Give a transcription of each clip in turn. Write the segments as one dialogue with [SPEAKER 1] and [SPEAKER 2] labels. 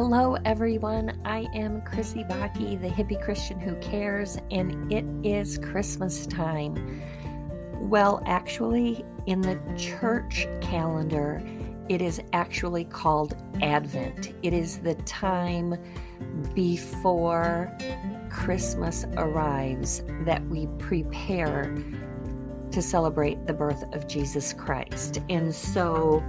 [SPEAKER 1] Hello, everyone. I am Krissy Bakke, the hippie Christian who cares, and it is Christmas time. Well, actually, in the church calendar, it is actually called Advent. It is the time before Christmas arrives that we prepare to celebrate the birth of Jesus Christ. And so,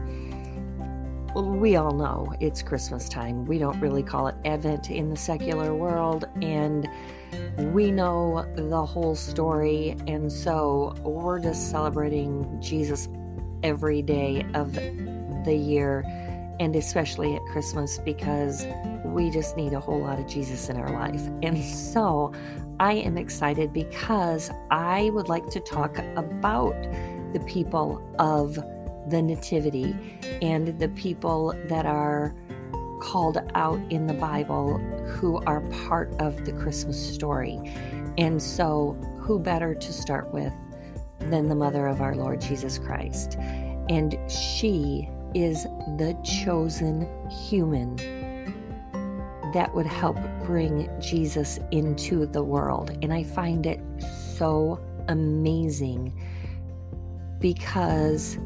[SPEAKER 1] we all know it's Christmas time. We don't really call it Advent in the secular world, and we know the whole story. And so we're just celebrating Jesus every day of the year, and especially at Christmas because we just need a whole lot of Jesus in our life. And so I am excited because I would like to talk about the people of the Nativity and the people that are called out in the Bible who are part of the Christmas story. And so, who better to start with than the mother of our Lord Jesus Christ? And she is the chosen human that would help bring Jesus into the world. And I find it so amazing because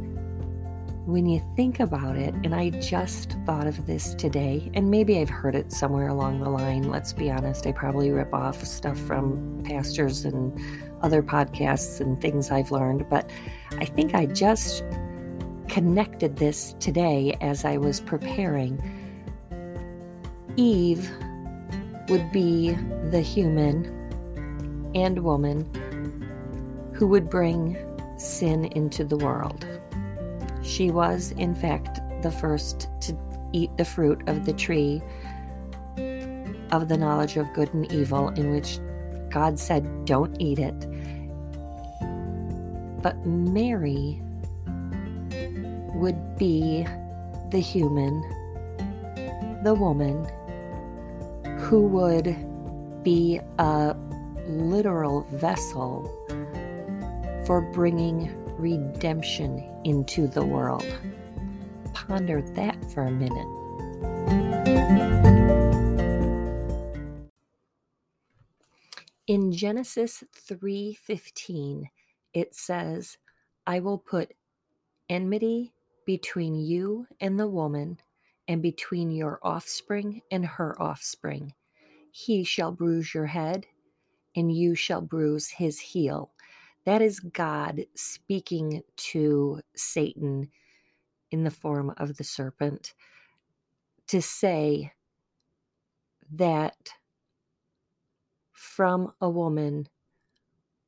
[SPEAKER 1] when you think about it, and I just thought of this today, and maybe I've heard it somewhere along the line. Let's be honest, I probably rip off stuff from pastors and other podcasts and things I've learned, but I think I just connected this today as I was preparing. Eve would be the human and woman who would bring sin into the world. She was, in fact, the first to eat the fruit of the tree of the knowledge of good and evil, in which God said, Don't eat it. But Mary would be the human, the woman, who would be a literal vessel for bringing redemption into the world. Ponder that for a minute. In Genesis 3:15 it says, "I will put enmity between you and the woman and between your offspring and her offspring. He shall bruise your head and you shall bruise his heel." That is God speaking to Satan in the form of the serpent to say that from a woman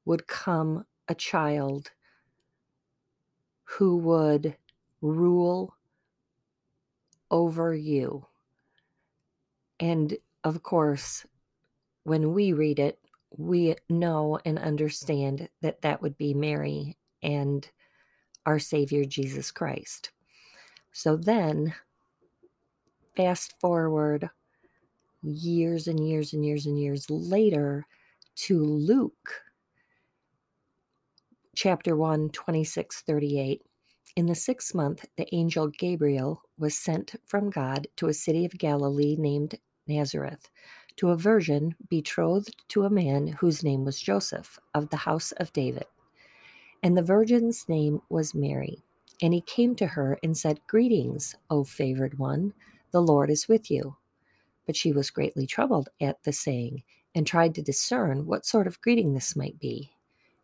[SPEAKER 1] would come a child who would rule over you. And of course, when we read it, we know and understand that that would be Mary and our Savior Jesus Christ. So then, fast forward years and years and years and years later to Luke chapter 1, 26, 38. In the sixth month, the angel Gabriel was sent from God to a city of Galilee named Nazareth to a virgin betrothed to a man whose name was Joseph of the house of David. And the virgin's name was Mary. And he came to her and said, Greetings, O favored one, the Lord is with you. But she was greatly troubled at the saying and tried to discern what sort of greeting this might be.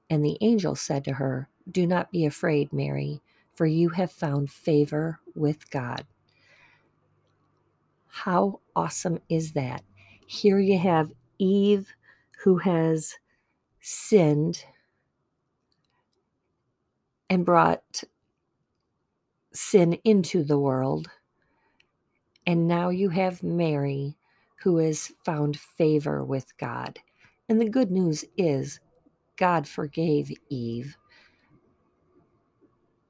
[SPEAKER 1] And the angel said to her, Do not be afraid, Mary, for you have found favor with God. How awesome is that? Here you have Eve who has sinned and brought sin into the world. And now you have Mary who has found favor with God. And the good news is God forgave Eve,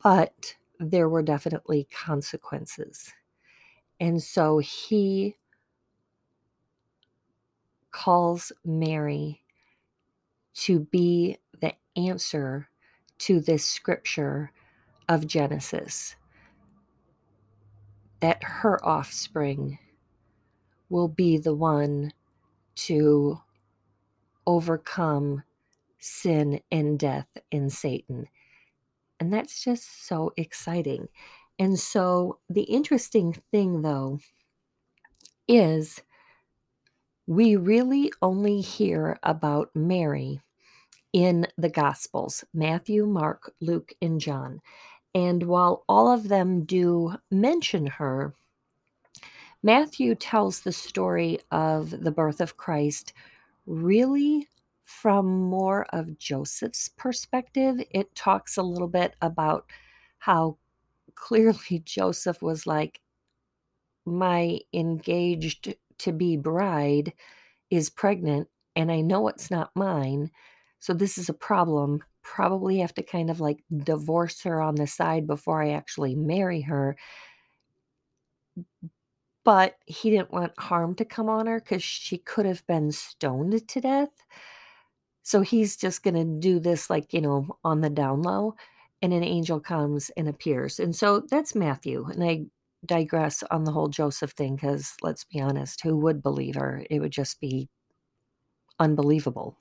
[SPEAKER 1] but there were definitely consequences. And so he calls Mary to be the answer to this scripture of Genesis that her offspring will be the one to overcome sin and death and Satan. And that's just so exciting. And so the interesting thing, though, is we really only hear about Mary in the Gospels Matthew, Mark, Luke, and John. And while all of them do mention her, Matthew tells the story of the birth of Christ really from more of Joseph's perspective. It talks a little bit about how clearly Joseph was like, My engaged to be bride is pregnant, and I know it's not mine. So this is a problem. Probably have to kind of like divorce her on the side before I actually marry her but he didn't want harm to come on her because she could have been stoned to death. So he's just going to do this, like, you know, on the down low. And an angel comes and appears. And so that's Matthew. And I digress on the whole Joseph thing because let's be honest, who would believe her? It would just be unbelievable.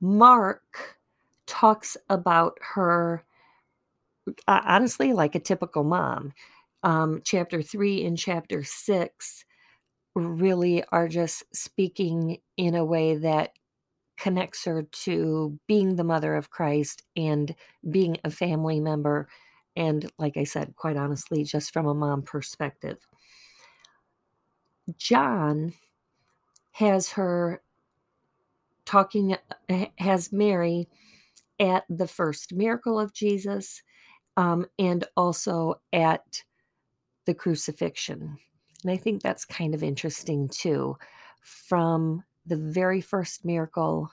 [SPEAKER 1] Mark talks about her honestly like a typical mom um, chapter three and chapter six really are just speaking in a way that connects her to being the mother of Christ and being a family member. And like I said, quite honestly, just from a mom perspective. John has her talking, uh, has Mary at the first miracle of Jesus um, and also at the crucifixion. And I think that's kind of interesting too. From the very first miracle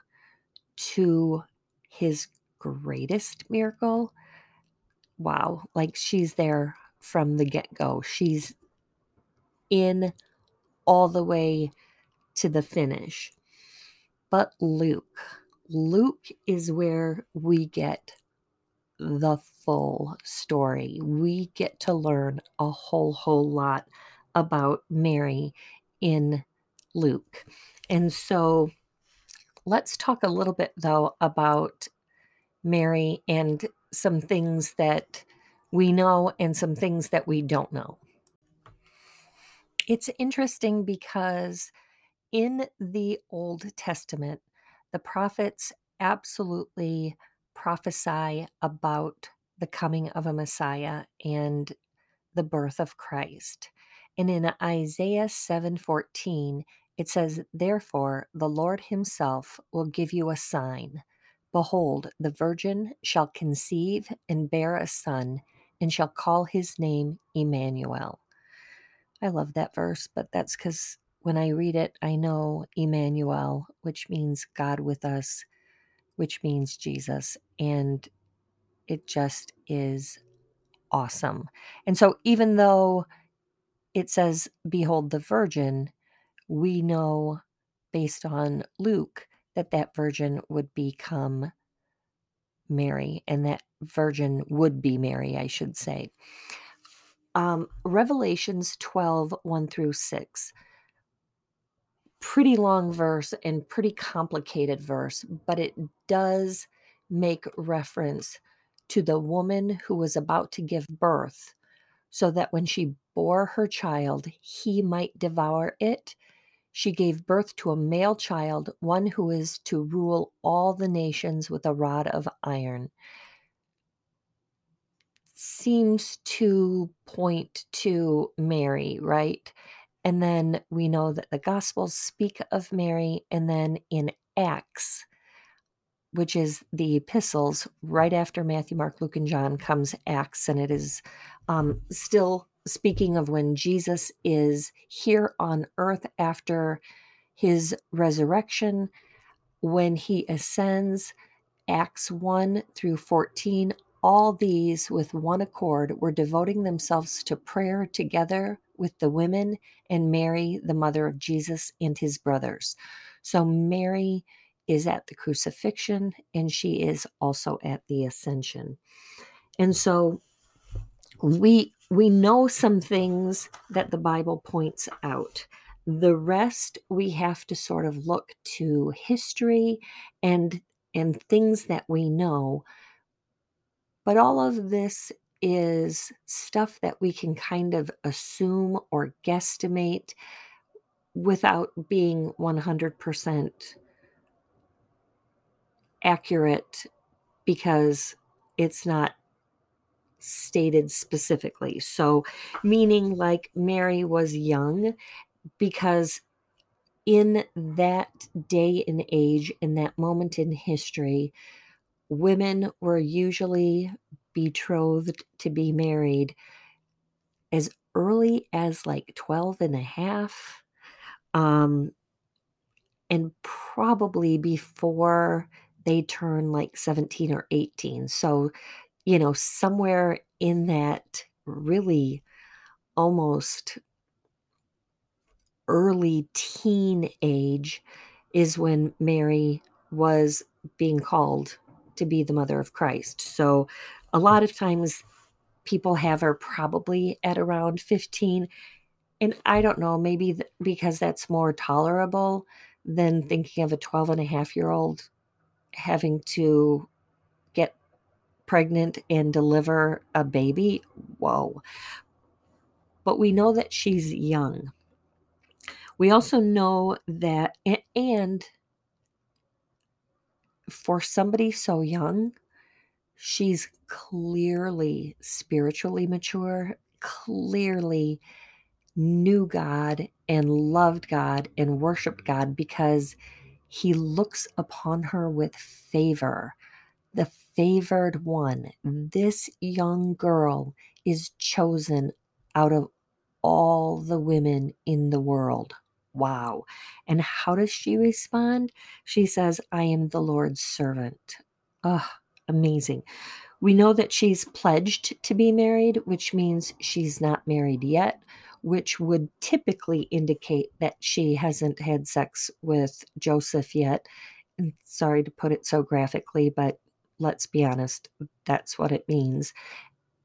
[SPEAKER 1] to his greatest miracle, wow, like she's there from the get go. She's in all the way to the finish. But Luke, Luke is where we get the full story. We get to learn a whole, whole lot about Mary in Luke. And so let's talk a little bit, though, about Mary and some things that we know and some things that we don't know. It's interesting because in the Old Testament, the prophets absolutely prophesy about the coming of a Messiah and the birth of Christ. And in Isaiah 7:14, it says, "Therefore the Lord himself will give you a sign. Behold, the virgin shall conceive and bear a son, and shall call his name Emmanuel." I love that verse, but that's cuz when I read it, I know Emmanuel, which means God with us, which means Jesus, and it just is awesome. And so, even though it says, Behold the virgin, we know based on Luke that that virgin would become Mary, and that virgin would be Mary, I should say. Um, Revelations 12 1 through 6. Pretty long verse and pretty complicated verse, but it does make reference to the woman who was about to give birth, so that when she bore her child, he might devour it. She gave birth to a male child, one who is to rule all the nations with a rod of iron. Seems to point to Mary, right? And then we know that the Gospels speak of Mary, and then in Acts, which is the epistles right after Matthew, Mark, Luke, and John comes Acts, and it is um, still speaking of when Jesus is here on earth after his resurrection, when he ascends, Acts 1 through 14. All these, with one accord, were devoting themselves to prayer together with the women and Mary, the mother of Jesus, and his brothers. So, Mary is at the crucifixion and she is also at the ascension. And so we we know some things that the Bible points out. The rest we have to sort of look to history and and things that we know. But all of this is stuff that we can kind of assume or guesstimate without being 100% accurate because it's not stated specifically. So, meaning like Mary was young because in that day and age, in that moment in history, women were usually betrothed to be married as early as like 12 and a half um, and probably before they turn like 17 or 18 so you know somewhere in that really almost early teen age is when Mary was being called to be the mother of Christ. So a lot of times people have her probably at around 15 and I don't know, maybe th- because that's more tolerable than thinking of a 12 and a half year old having to pregnant and deliver a baby. Whoa. But we know that she's young. We also know that, and for somebody so young, she's clearly spiritually mature, clearly knew God and loved God and worshiped God because he looks upon her with favor. The favored one. This young girl is chosen out of all the women in the world. Wow. And how does she respond? She says, I am the Lord's servant. Oh, amazing. We know that she's pledged to be married, which means she's not married yet, which would typically indicate that she hasn't had sex with Joseph yet. Sorry to put it so graphically, but let's be honest, that's what it means.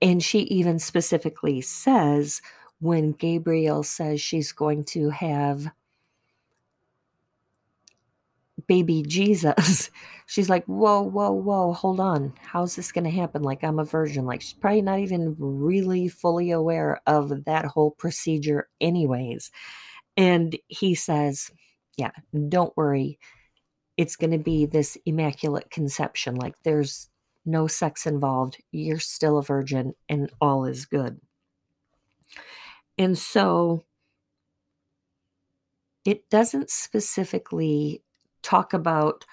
[SPEAKER 1] And she even specifically says when Gabriel says she's going to have baby Jesus, she's like, whoa, whoa, whoa, hold on. How's this going to happen? Like, I'm a virgin. Like, she's probably not even really fully aware of that whole procedure, anyways. And he says, yeah, don't worry. It's going to be this immaculate conception. Like, there's no sex involved. You're still a virgin, and all is good. And so, it doesn't specifically talk about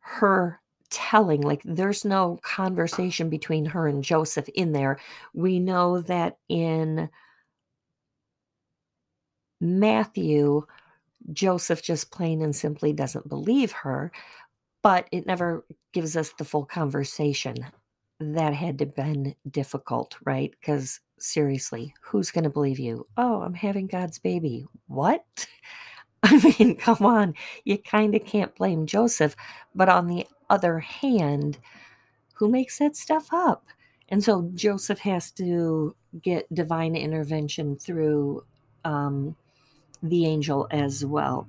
[SPEAKER 1] her telling like there's no conversation between her and Joseph in there we know that in Matthew Joseph just plain and simply doesn't believe her but it never gives us the full conversation that had to been difficult right because seriously who's going to believe you oh i'm having god's baby what I mean, come on. You kind of can't blame Joseph. But on the other hand, who makes that stuff up? And so Joseph has to get divine intervention through um, the angel as well.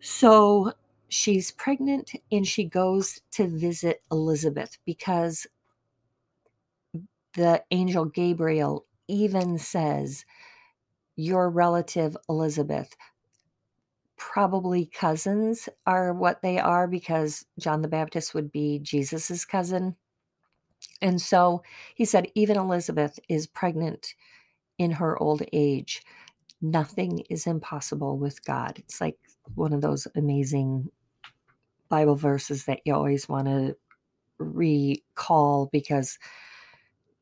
[SPEAKER 1] So she's pregnant and she goes to visit Elizabeth because the angel Gabriel even says, Your relative Elizabeth probably cousins are what they are because John the Baptist would be Jesus's cousin. And so he said, even Elizabeth is pregnant in her old age. Nothing is impossible with God. It's like one of those amazing Bible verses that you always want to recall because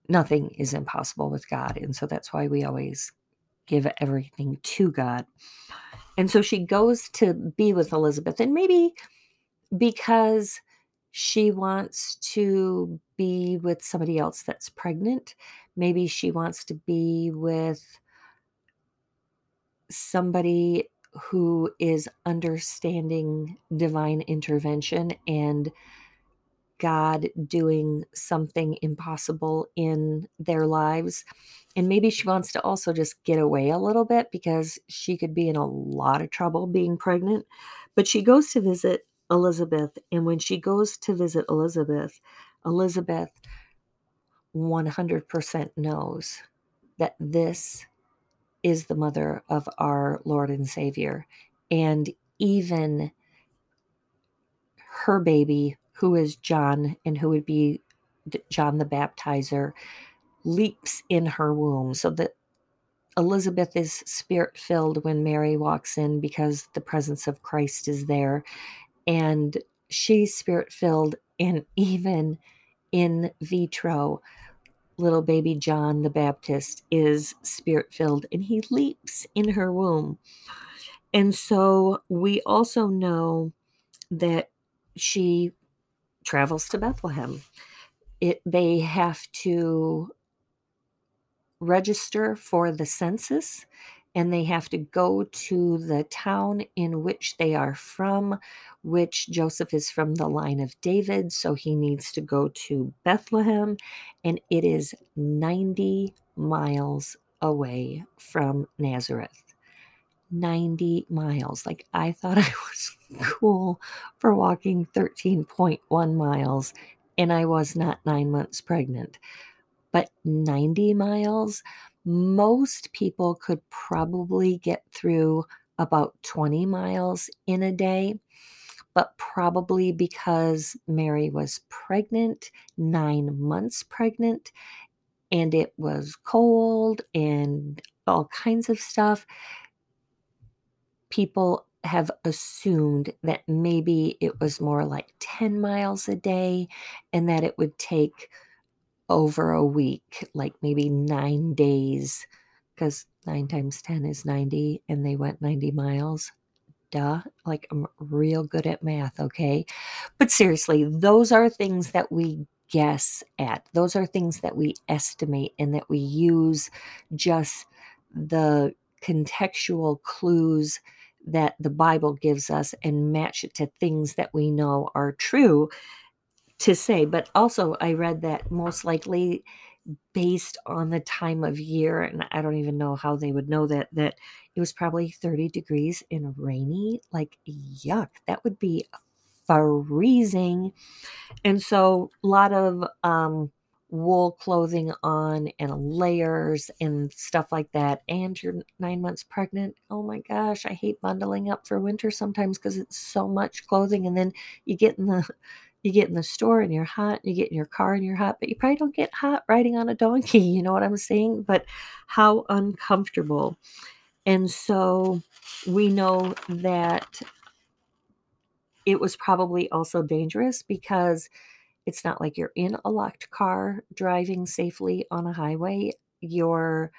[SPEAKER 1] nothing is impossible with God. And so that's why we always give everything to God. And so she goes to be with Elizabeth, and maybe because she wants to be with somebody else that's pregnant, maybe she wants to be with somebody who is understanding divine intervention and God doing something impossible in their lives. And maybe she wants to also just get away a little bit because she could be in a lot of trouble being pregnant. But she goes to visit Elizabeth. And when she goes to visit Elizabeth, Elizabeth 100% knows that this is the mother of our Lord and Savior. And even her baby, who is John and who would be John the Baptizer, leaps in her womb. So that Elizabeth is spirit filled when Mary walks in because the presence of Christ is there. And she's spirit filled. And even in vitro, little baby John the Baptist is spirit filled and he leaps in her womb. And so we also know that she travels to Bethlehem. It they have to register for the census and they have to go to the town in which they are from, which Joseph is from the line of David. So he needs to go to Bethlehem, and it is 90 miles away from Nazareth. 90 miles. Like I thought I was cool for walking 13.1 miles, and I was not nine months pregnant. But 90 miles, most people could probably get through about 20 miles in a day, but probably because Mary was pregnant, nine months pregnant, and it was cold and all kinds of stuff, people have assumed that maybe it was more like 10 miles a day and that it would take over a week, like maybe nine days, because nine times 10 is 90, and they went 90 miles. Duh. Like, I'm real good at math, okay? But seriously, those are things that we guess at. Those are things that we estimate and that we use just the contextual clues that the Bible gives us and match it to things that we know are true to say. But also, I read that most likely based on the time of year, and I don't even know how they would know that, that it was probably 30 degrees and rainy. Like, yuck, that would be freezing. And so, a lot of, um, wool clothing on and layers and stuff like that and you're 9 months pregnant oh my gosh i hate bundling up for winter sometimes cuz it's so much clothing and then you get in the you get in the store and you're hot, you get in your car and you're hot, but you probably don't get hot riding on a donkey. You know what I'm saying? But how uncomfortable. And so we know that it was probably also dangerous because it's not like you're in a locked car driving safely on a highway. You're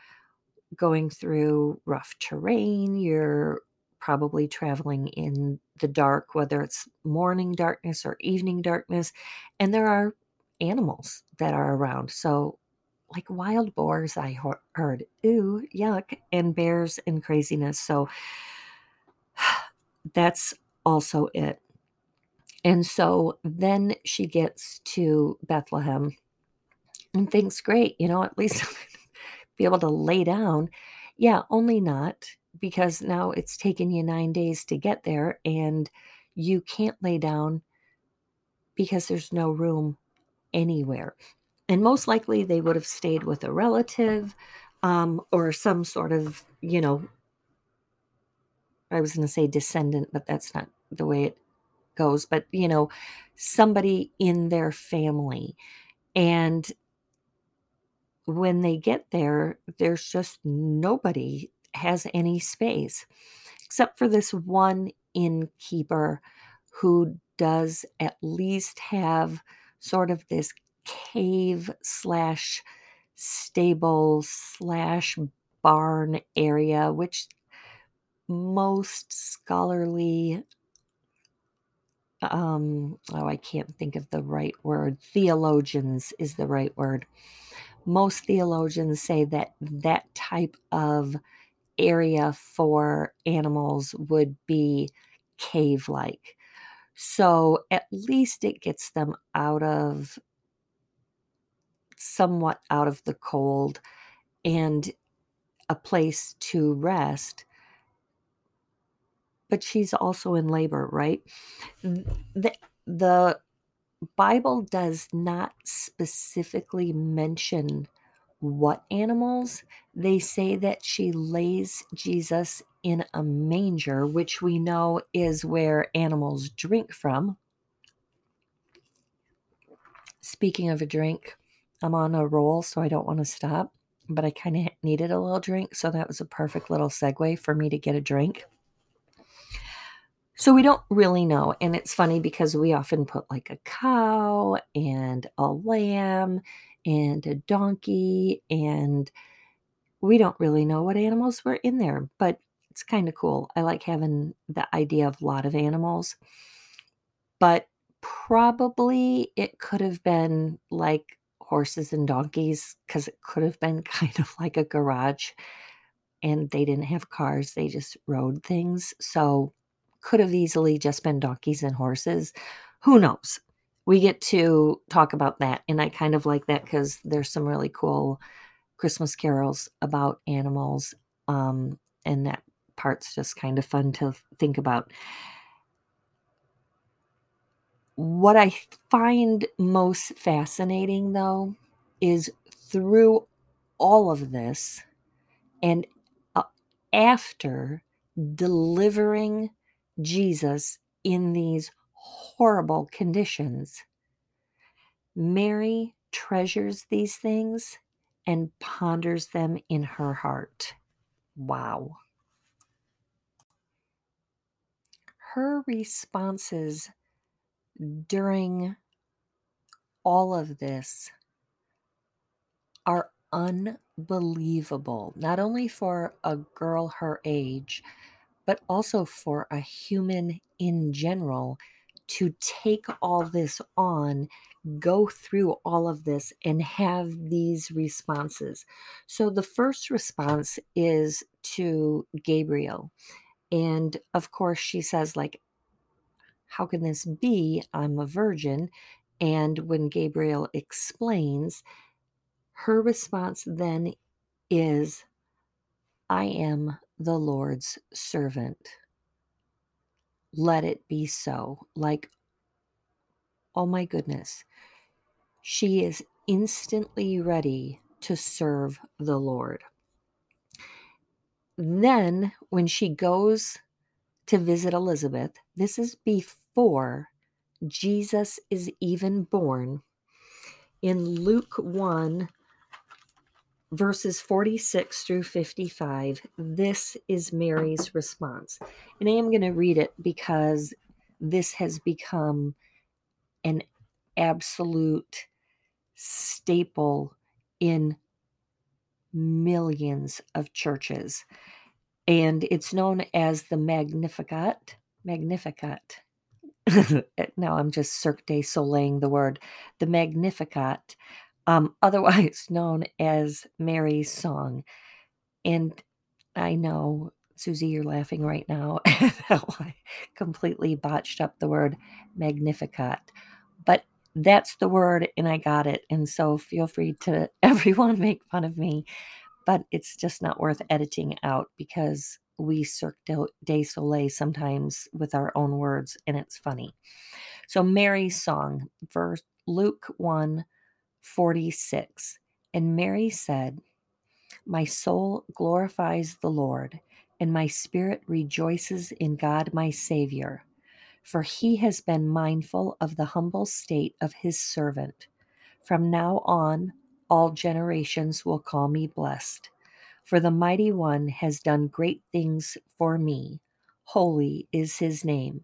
[SPEAKER 1] going through rough terrain, you're probably traveling in the dark, whether it's morning darkness or evening darkness. And there are animals that are around. So, like wild boars, I heard, ooh, yuck, and bears and craziness. So, that's also it. And so then she gets to Bethlehem and thinks, great, you know, at least be able to lay down. Yeah, only not because now it's taken you nine days to get there and you can't lay down because there's no room anywhere. And most likely they would have stayed with a relative um, or some sort of, you know, I was going to say descendant, but that's not the way it goes, but, you know, somebody in their family. And when they get there, there's just nobody has any space, except for this one innkeeper who does at least have sort of this cave slash stable slash barn area, which most scholarly um oh i can't think of the right word. Theologians is the right word. Most theologians say that that type of area for animals would be cave like. So at least it gets them out of somewhat out of the cold and a place to rest. But she's also in labor, right? The, the Bible does not specifically mention what animals. They say that she lays Jesus in a manger, which we know is where animals drink from. Speaking of a drink, I'm on a roll, so I don't want to stop, but I kind of needed a little drink, so that was a perfect little segue for me to get a drink. So we don't really know. And it's funny because we often put like a cow and a lamb and a donkey, and we don't really know what animals were in there, but it's kind of cool. I like having the idea of a lot of animals, but probably it could have been like horses and donkeys because it could have been kind of like a garage and they didn't have cars, they just rode things. So could have easily just been donkeys and horses. Who knows? We get to talk about that. And I kind of like that because there's some really cool Christmas carols about animals. Um, and that part's just kind of fun to think about. What I find most fascinating, though, is through all of this and uh, after delivering Jesus in these horrible conditions. Mary treasures these things and ponders them in her heart. Wow. Her responses during all of this are unbelievable, not only for a girl her age, but also for a human in general to take all this on, go through all of this, and have these responses. So, the first response is to Gabriel. And of course, she says, like, how can this be? I'm a virgin. And when Gabriel explains, her response then is, I am the Lord's servant. Let it be so. Like, oh my goodness, she is instantly ready to serve the Lord. Then, when she goes to visit Elizabeth, this is before Jesus is even born. In Luke 1, verses 46 through 55, this is Mary's response. And I am going to read it because this has become an absolute staple in millions of churches. And it's known as the Magnificat. Magnificat. now I'm just Cirque du Soleil the word. The Magnificat um, otherwise known as Mary's Song. And I know, Susie, you're laughing right now. I completely botched up the word Magnificat. But that's the word, and I got it. And so feel free to everyone make fun of me, but it's just not worth editing out because we Cirque du Soleil sometimes with our own words, and it's funny. So, Mary's song, verse Luke 1 46 And Mary said, My soul glorifies the Lord, and my spirit rejoices in God my Savior, for he has been mindful of the humble state of his servant. From now on, all generations will call me blessed. For the mighty one has done great things for me. Holy is his name.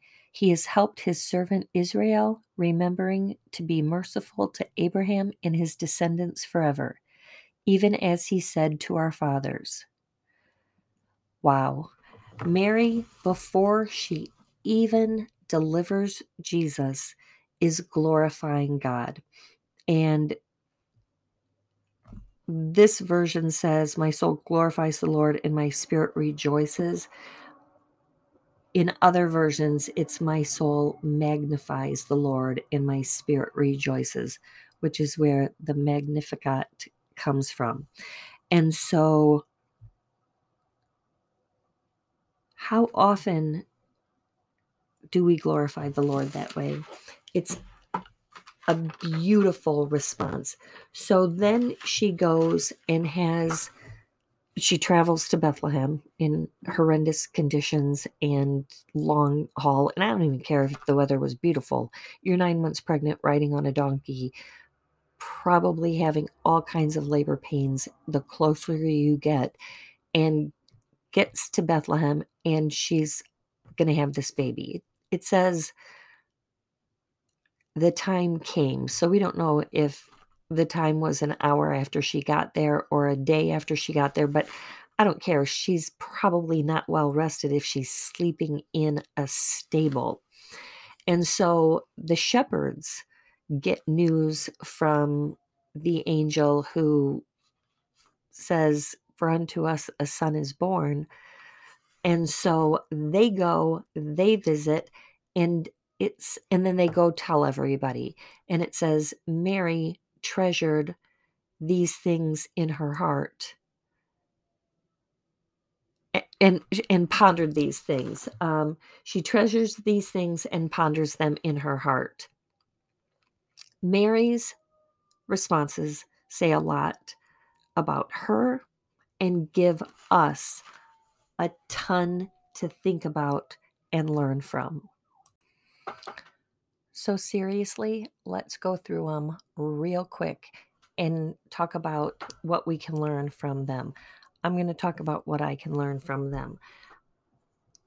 [SPEAKER 1] He has helped his servant Israel, remembering to be merciful to Abraham and his descendants forever, even as he said to our fathers. Wow. Mary, before she even delivers Jesus, is glorifying God. And this version says, My soul glorifies the Lord and my spirit rejoices. In other versions, it's my soul magnifies the Lord and my spirit rejoices, which is where the Magnificat comes from. And so, how often do we glorify the Lord that way? It's a beautiful response. So then she goes and has she travels to Bethlehem in horrendous conditions and long haul. And I don't even care if the weather was beautiful. You're nine months pregnant, riding on a donkey, probably having all kinds of labor pains the closer you get, and gets to Bethlehem and she's going to have this baby. It says the time came. So we don't know if the time was an hour after she got there or a day after she got there, but I don't care. She's probably not well rested if she's sleeping in a stable. And so the shepherds get news from the angel who says, For unto us a son is born. And so they go, they visit, and it's, and then they go tell everybody. And it says, Mary treasured these things in her heart. And and pondered these things. Um, she treasures these things and ponders them in her heart. Mary's responses say a lot about her and give us a ton to think about and learn from so, seriously, let's go through them real quick and talk about what we can learn from them. I'm going to talk about what I can learn from them.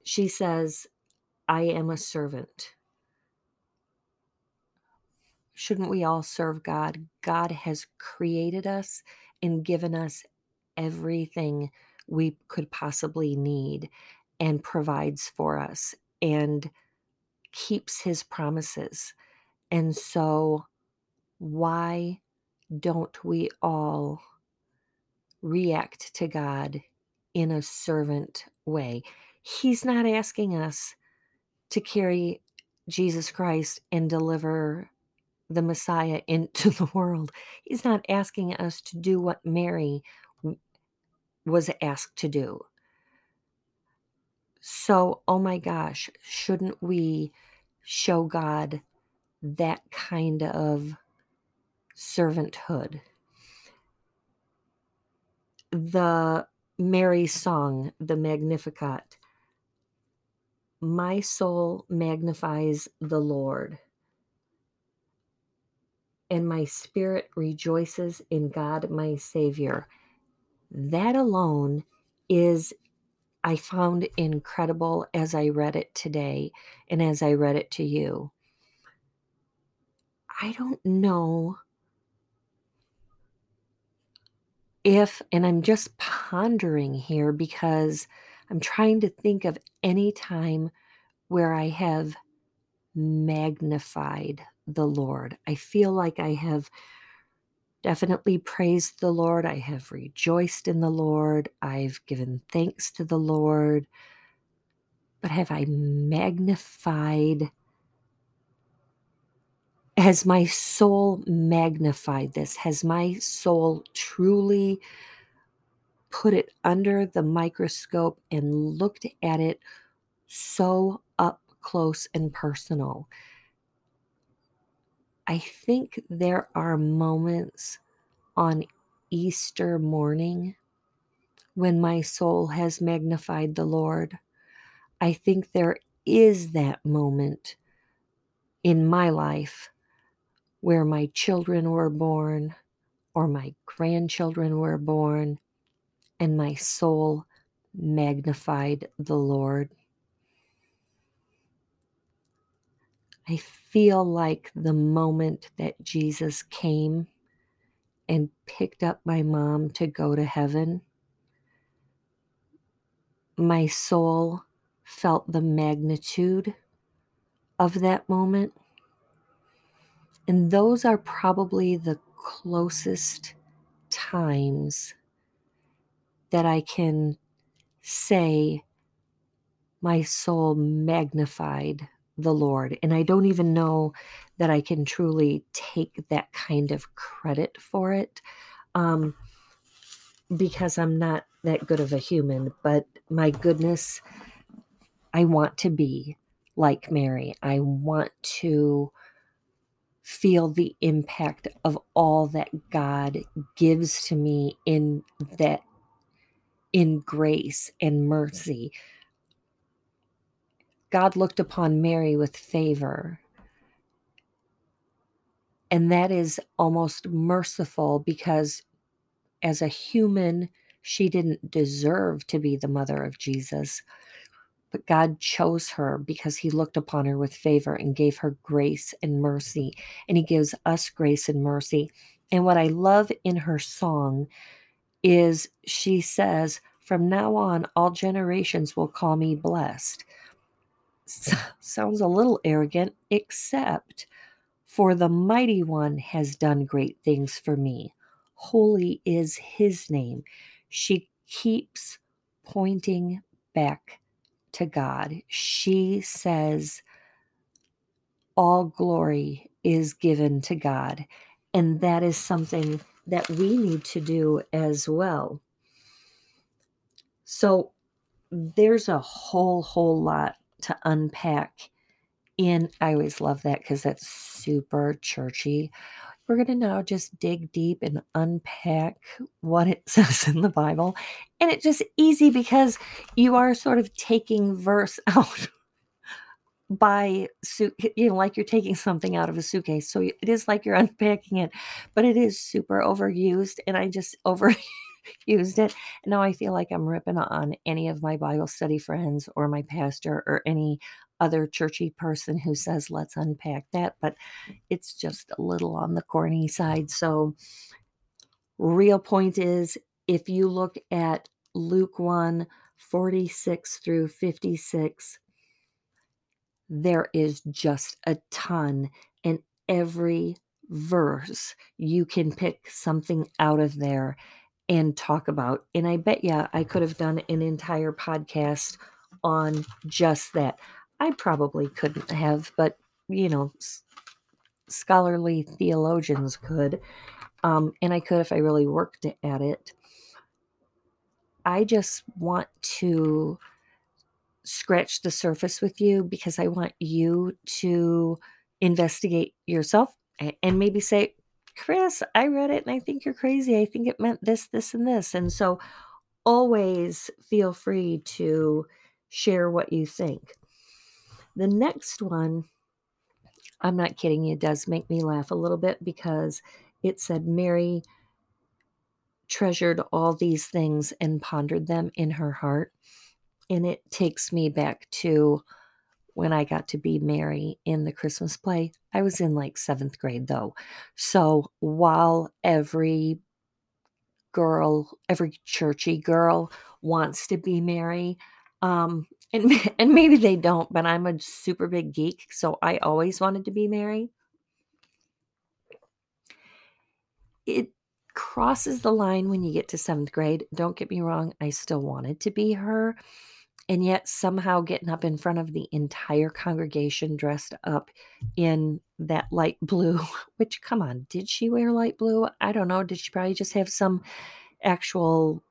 [SPEAKER 1] She says, I am a servant. Shouldn't we all serve God? God has created us and given us everything we could possibly need and provides for us. And keeps his promises. And so, why don't we all react to God in a servant way? He's not asking us to carry Jesus Christ and deliver the Messiah into the world. He's not asking us to do what Mary was asked to do. So, oh my gosh, shouldn't we show God that kind of servanthood? The Mary song, the Magnificat, my soul magnifies the Lord, and my spirit rejoices in God, my Savior. That alone is I found incredible as I read it today and as I read it to you. I don't know if, and I'm just pondering here because I'm trying to think of any time where I have magnified the Lord. I feel like I have definitely praised the Lord. I have rejoiced in the Lord. I've given thanks to the Lord. But have I magnified? Has my soul magnified this? Has my soul truly put it under the microscope and looked at it so up close and personal? I think there are moments on Easter morning when my soul has magnified the Lord. I think there is that moment in my life where my children were born or my grandchildren were born and my soul magnified the Lord. I feel like the moment that Jesus came and picked up my mom to go to heaven, my soul felt the magnitude of that moment. And those are probably the closest times that I can say my soul magnified the Lord. And I don't even know that I can truly take that kind of credit for it um, because I'm not that good of a human. But my goodness, I want to be like Mary. I want to feel the impact of all that God gives to me in that in grace and mercy. God looked upon Mary with favor. And that is almost merciful because as a human, she didn't deserve to be the mother of Jesus. But God chose her because he looked upon her with favor and gave her grace and mercy. And he gives us grace and mercy. And what I love in her song is she says, From now on, all generations will call me blessed. Sounds a little arrogant, except for the mighty one has done great things for me. Holy is his name. She keeps pointing back to God. She says, All glory is given to God. And that is something that we need to do as well. So there's a whole, whole lot to unpack in. I always love that because that's super churchy. We're going to now just dig deep and unpack what it says in the Bible. And it's just easy because you are sort of taking verse out by suit you know like you're taking something out of a suitcase so it is like you're unpacking it but it is super overused and i just overused it now i feel like i'm ripping on any of my bible study friends or my pastor or any other churchy person who says, let's unpack that, but it's just a little on the corny side. So, real point is if you look at Luke 1 46 through 56, there is just a ton. And every verse, you can pick something out of there and talk about. And I bet you I could have done an entire podcast on just that. I probably couldn't have, but you know, s- scholarly theologians could. Um, and I could if I really worked at it. I just want to scratch the surface with you because I want you to investigate yourself and maybe say, Chris, I read it and I think you're crazy. I think it meant this, this, and this. And so always feel free to share what you think. The next one, I'm not kidding you, does make me laugh a little bit because it said Mary treasured all these things and pondered them in her heart. And it takes me back to when I got to be Mary in the Christmas play. I was in like seventh grade though. So while every girl, every churchy girl wants to be Mary, um, and and maybe they don't, but I'm a super big geek, so I always wanted to be Mary. It crosses the line when you get to seventh grade. Don't get me wrong, I still wanted to be her. And yet, somehow, getting up in front of the entire congregation dressed up in that light blue, which, come on, did she wear light blue? I don't know. Did she probably just have some actual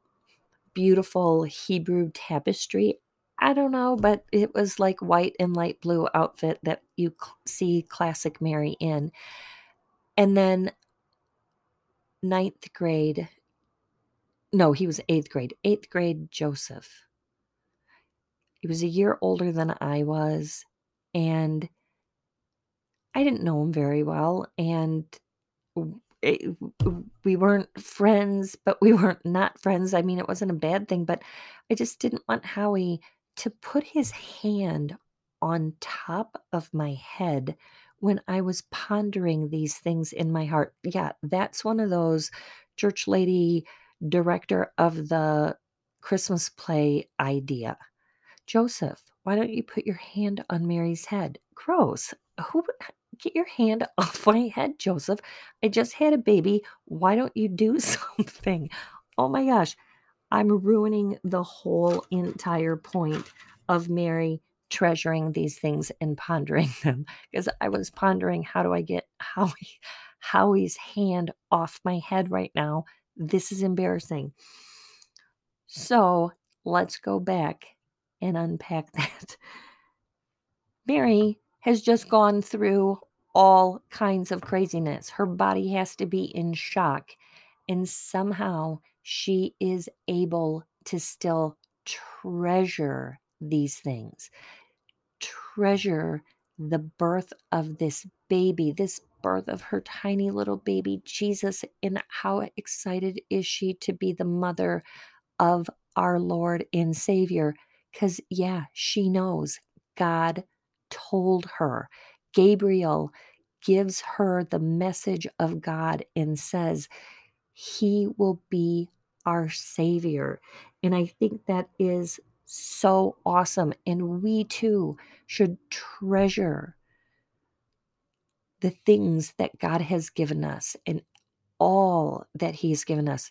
[SPEAKER 1] beautiful Hebrew tapestry I don't know, but it was like white and light blue outfit that you see classic Mary in. And then ninth grade, no, he was eighth grade, eighth grade Joseph. He was a year older than I was, and I didn't know him very well. And it, eh, we weren't friends, but we weren't not friends. I mean, it wasn't a bad thing, but I just didn't want Howie to put his hand on top of my head when I was pondering these things in my heart. Yeah, that's one of those church lady director of the Christmas play idea. Joseph, why don't you put your hand on Mary's head? Gross. Who get your hand off my head, Joseph? I just had a baby. Why don't you do something? Oh my gosh. I'm ruining the whole entire point of Mary treasuring these things and pondering them because I was pondering how do I get Howie Howie's hand off my head right now. This is embarrassing. So let's go back and unpack that. Mary has just gone through all kinds of craziness. Her body has to be in shock. And somehow she is able to still treasure these things, treasure the birth of this baby, this birth of her tiny little baby Jesus, and how excited is she to be the mother of our Lord and Savior. Because, yeah, she knows God told her. Gabriel gives her the message of God and says, He will be our Savior. And I think that is so awesome. And we too should treasure the things that God has given us and all that He's given us.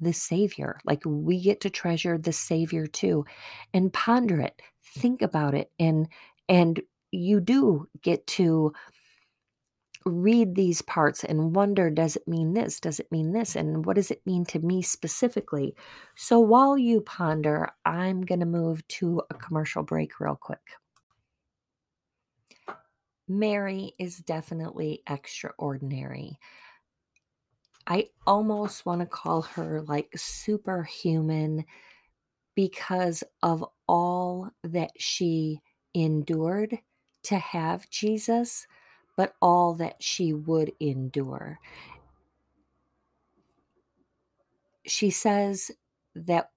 [SPEAKER 1] The Savior, like we get to treasure the Savior too, and ponder it, think about it, and and you do get to read these parts and wonder does it mean this? Does it mean this? And what does it mean to me specifically? So while you ponder, I'm going to move to a commercial break real quick. Mary is definitely extraordinary. I almost want to call her like superhuman because of all that she endured to have Jesus but all that she would endure. She says that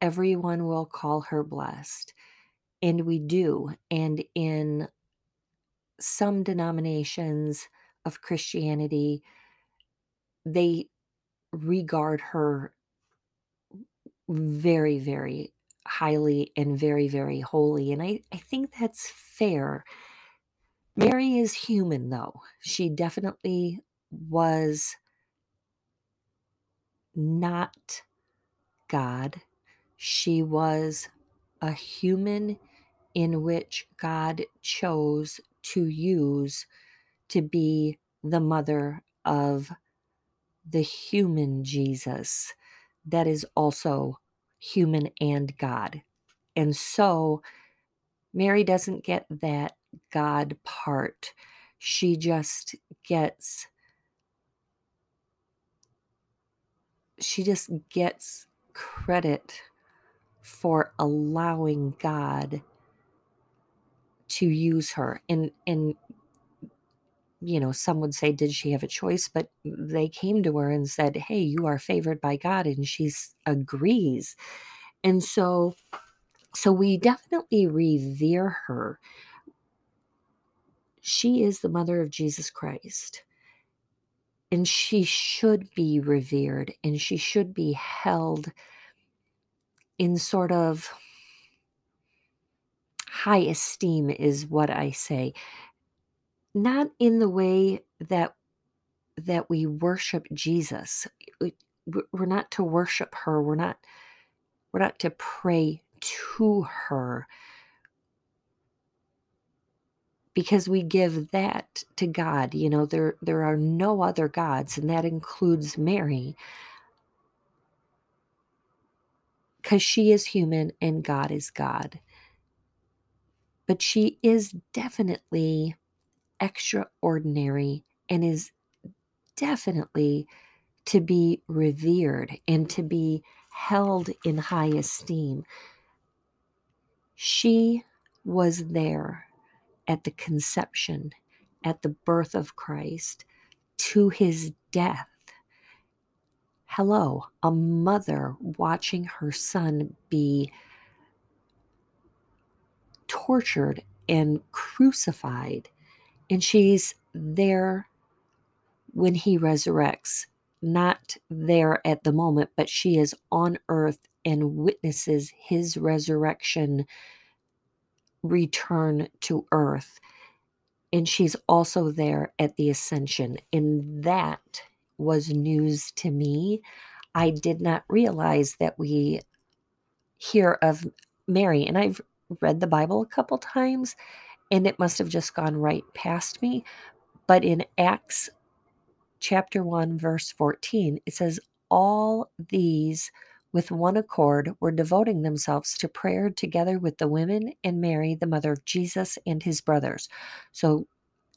[SPEAKER 1] everyone will call her blessed, and we do. And in some denominations of Christianity, they regard her very, very highly and very, very holy. And I, I think that's fair Mary is human, though. She definitely was not God. She was a human in which God chose to use to be the mother of the human Jesus that is also human and God. And so Mary doesn't get that God part. She just gets, she just gets credit for allowing God to use her. And, and, you know, some would say, did she have a choice? But they came to her and said, hey, you are favored by God. And she agrees. And so, so we definitely revere her she is the mother of Jesus Christ. And she should be revered and she should be held in sort of high esteem, is what I say. Not in the way that that we worship Jesus. Eh, we're not to worship her. We're not we're not to pray to her because we give that to God. You know, there there are no other gods, and that includes Mary. Because she is human and God is God. But she is definitely extraordinary and is definitely to be revered and to be held in high esteem. She was there at the conception, at the birth of Christ, to his death. Hello, a mother watching her son be tortured and crucified, and she's there when he resurrects, not there at the moment, but she is on earth and witnesses his resurrection return to earth. And she's also there at the ascension. And that was news to me. I did not realize that we hear of Mary, and I've read the Bible a couple times, and it must have just gone right past me. But in Acts chapter 1, verse 14, it says, All these with one accord were devoting themselves to prayer together with the women and Mary, the mother of Jesus, and his brothers. So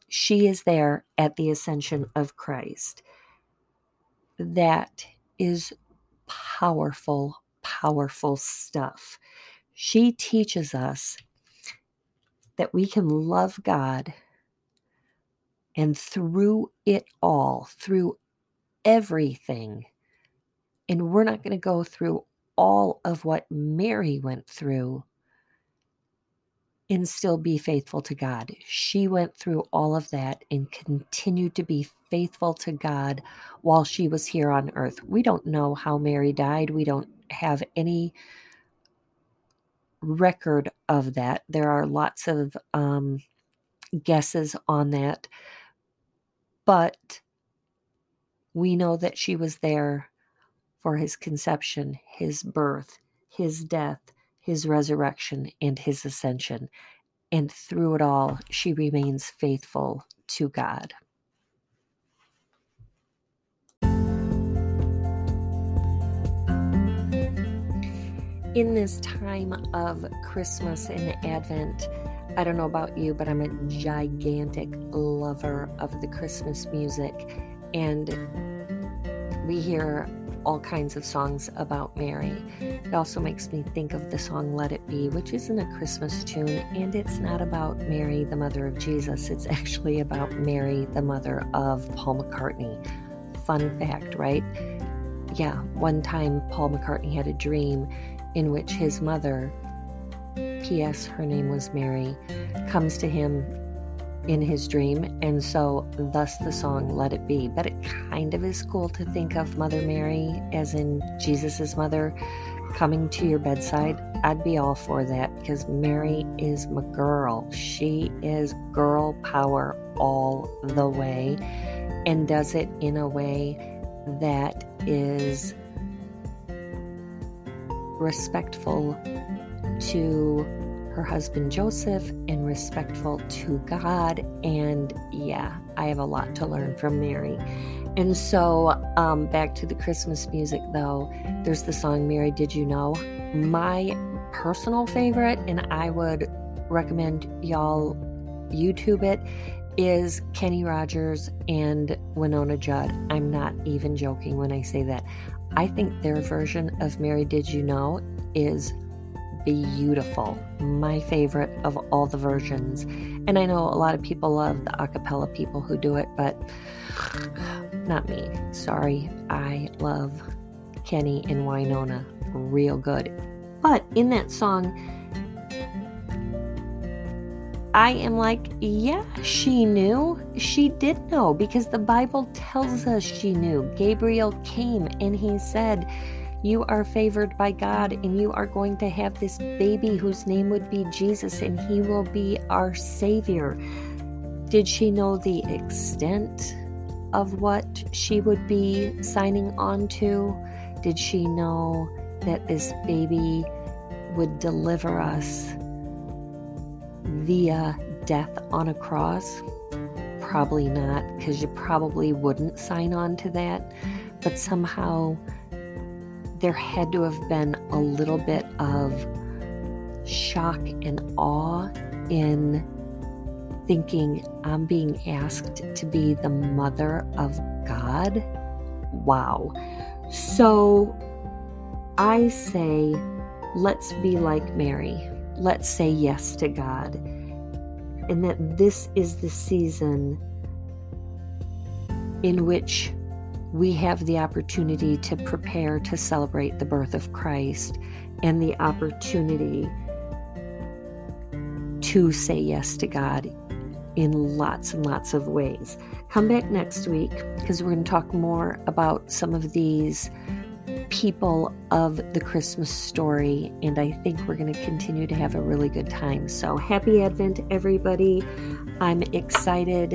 [SPEAKER 1] she is there at the ascension of Christ. That is powerful, powerful stuff. She teaches us that we can love God and through it all, through everything, and we're not going to go through all of what Mary went through and still be faithful to God. She went through all of that and continued to be faithful to God while she was here on earth. We don't know how Mary died. We don't have any record of that. There are lots of um, guesses on that. But we know that she was there for his conception, his birth, his death, his resurrection, and his ascension. And through it all, she remains faithful to God. In this time of Christmas and Advent, I don't know about you, but I'm a gigantic lover of the Christmas music. And we hear all kinds of songs about Mary. It also makes me think of the song Let It Be, which isn't a Christmas tune, and it's not about Mary, the mother of Jesus. It's actually about Mary, the mother of Paul McCartney. Fun fact, right? Yeah, one time Paul McCartney had a dream in which his mother, P.S., her name was Mary, comes to him in his dream, and so thus the song Let It Be. But it kind of is cool to think of Mother Mary as in Jesus's mother coming to your bedside. I'd be all for that because Mary is my girl. She is girl power all the way and does it in a way that is respectful to her husband Joseph and respectful to God. And yeah, I have a lot to learn from Mary. And so, um, back to the Christmas music though, there's the song Mary Did You Know? My personal favorite, and I would recommend y'all YouTube it, is Kenny Rogers and Wynonna Judd. I'm not even joking when I say that. I think their version of Mary Did You Know is beautiful. My favorite of all the versions. And I know a lot of people love the acapella people who do it, but not me. Sorry. I love Kenny and Wynonna real good. But in that song, I am like, yeah, she knew. She did know because the Bible tells us she knew. Gabriel came and he said, you are favored by God, and you are going to have this baby whose name would be Jesus, and he will be our Savior. Did she know the extent of what she would be signing on to? Did she know that this baby would deliver us via death on a cross? Probably not, because you probably wouldn't sign on to that. But somehow, there had to have been a little bit of shock and awe in thinking I'm being asked to be the mother of God. Wow. So I say, let's be like Mary. Let's say yes to God. And that this is the season in which we have the opportunity to prepare to celebrate the birth of Christ and the opportunity to say yes to God in lots and lots of ways. Come back next week because we're going to talk more about some of these people of the Christmas story, and I think we're going to continue to have a really good time. So, happy Advent, everybody! I'm excited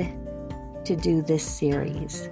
[SPEAKER 1] to do this series.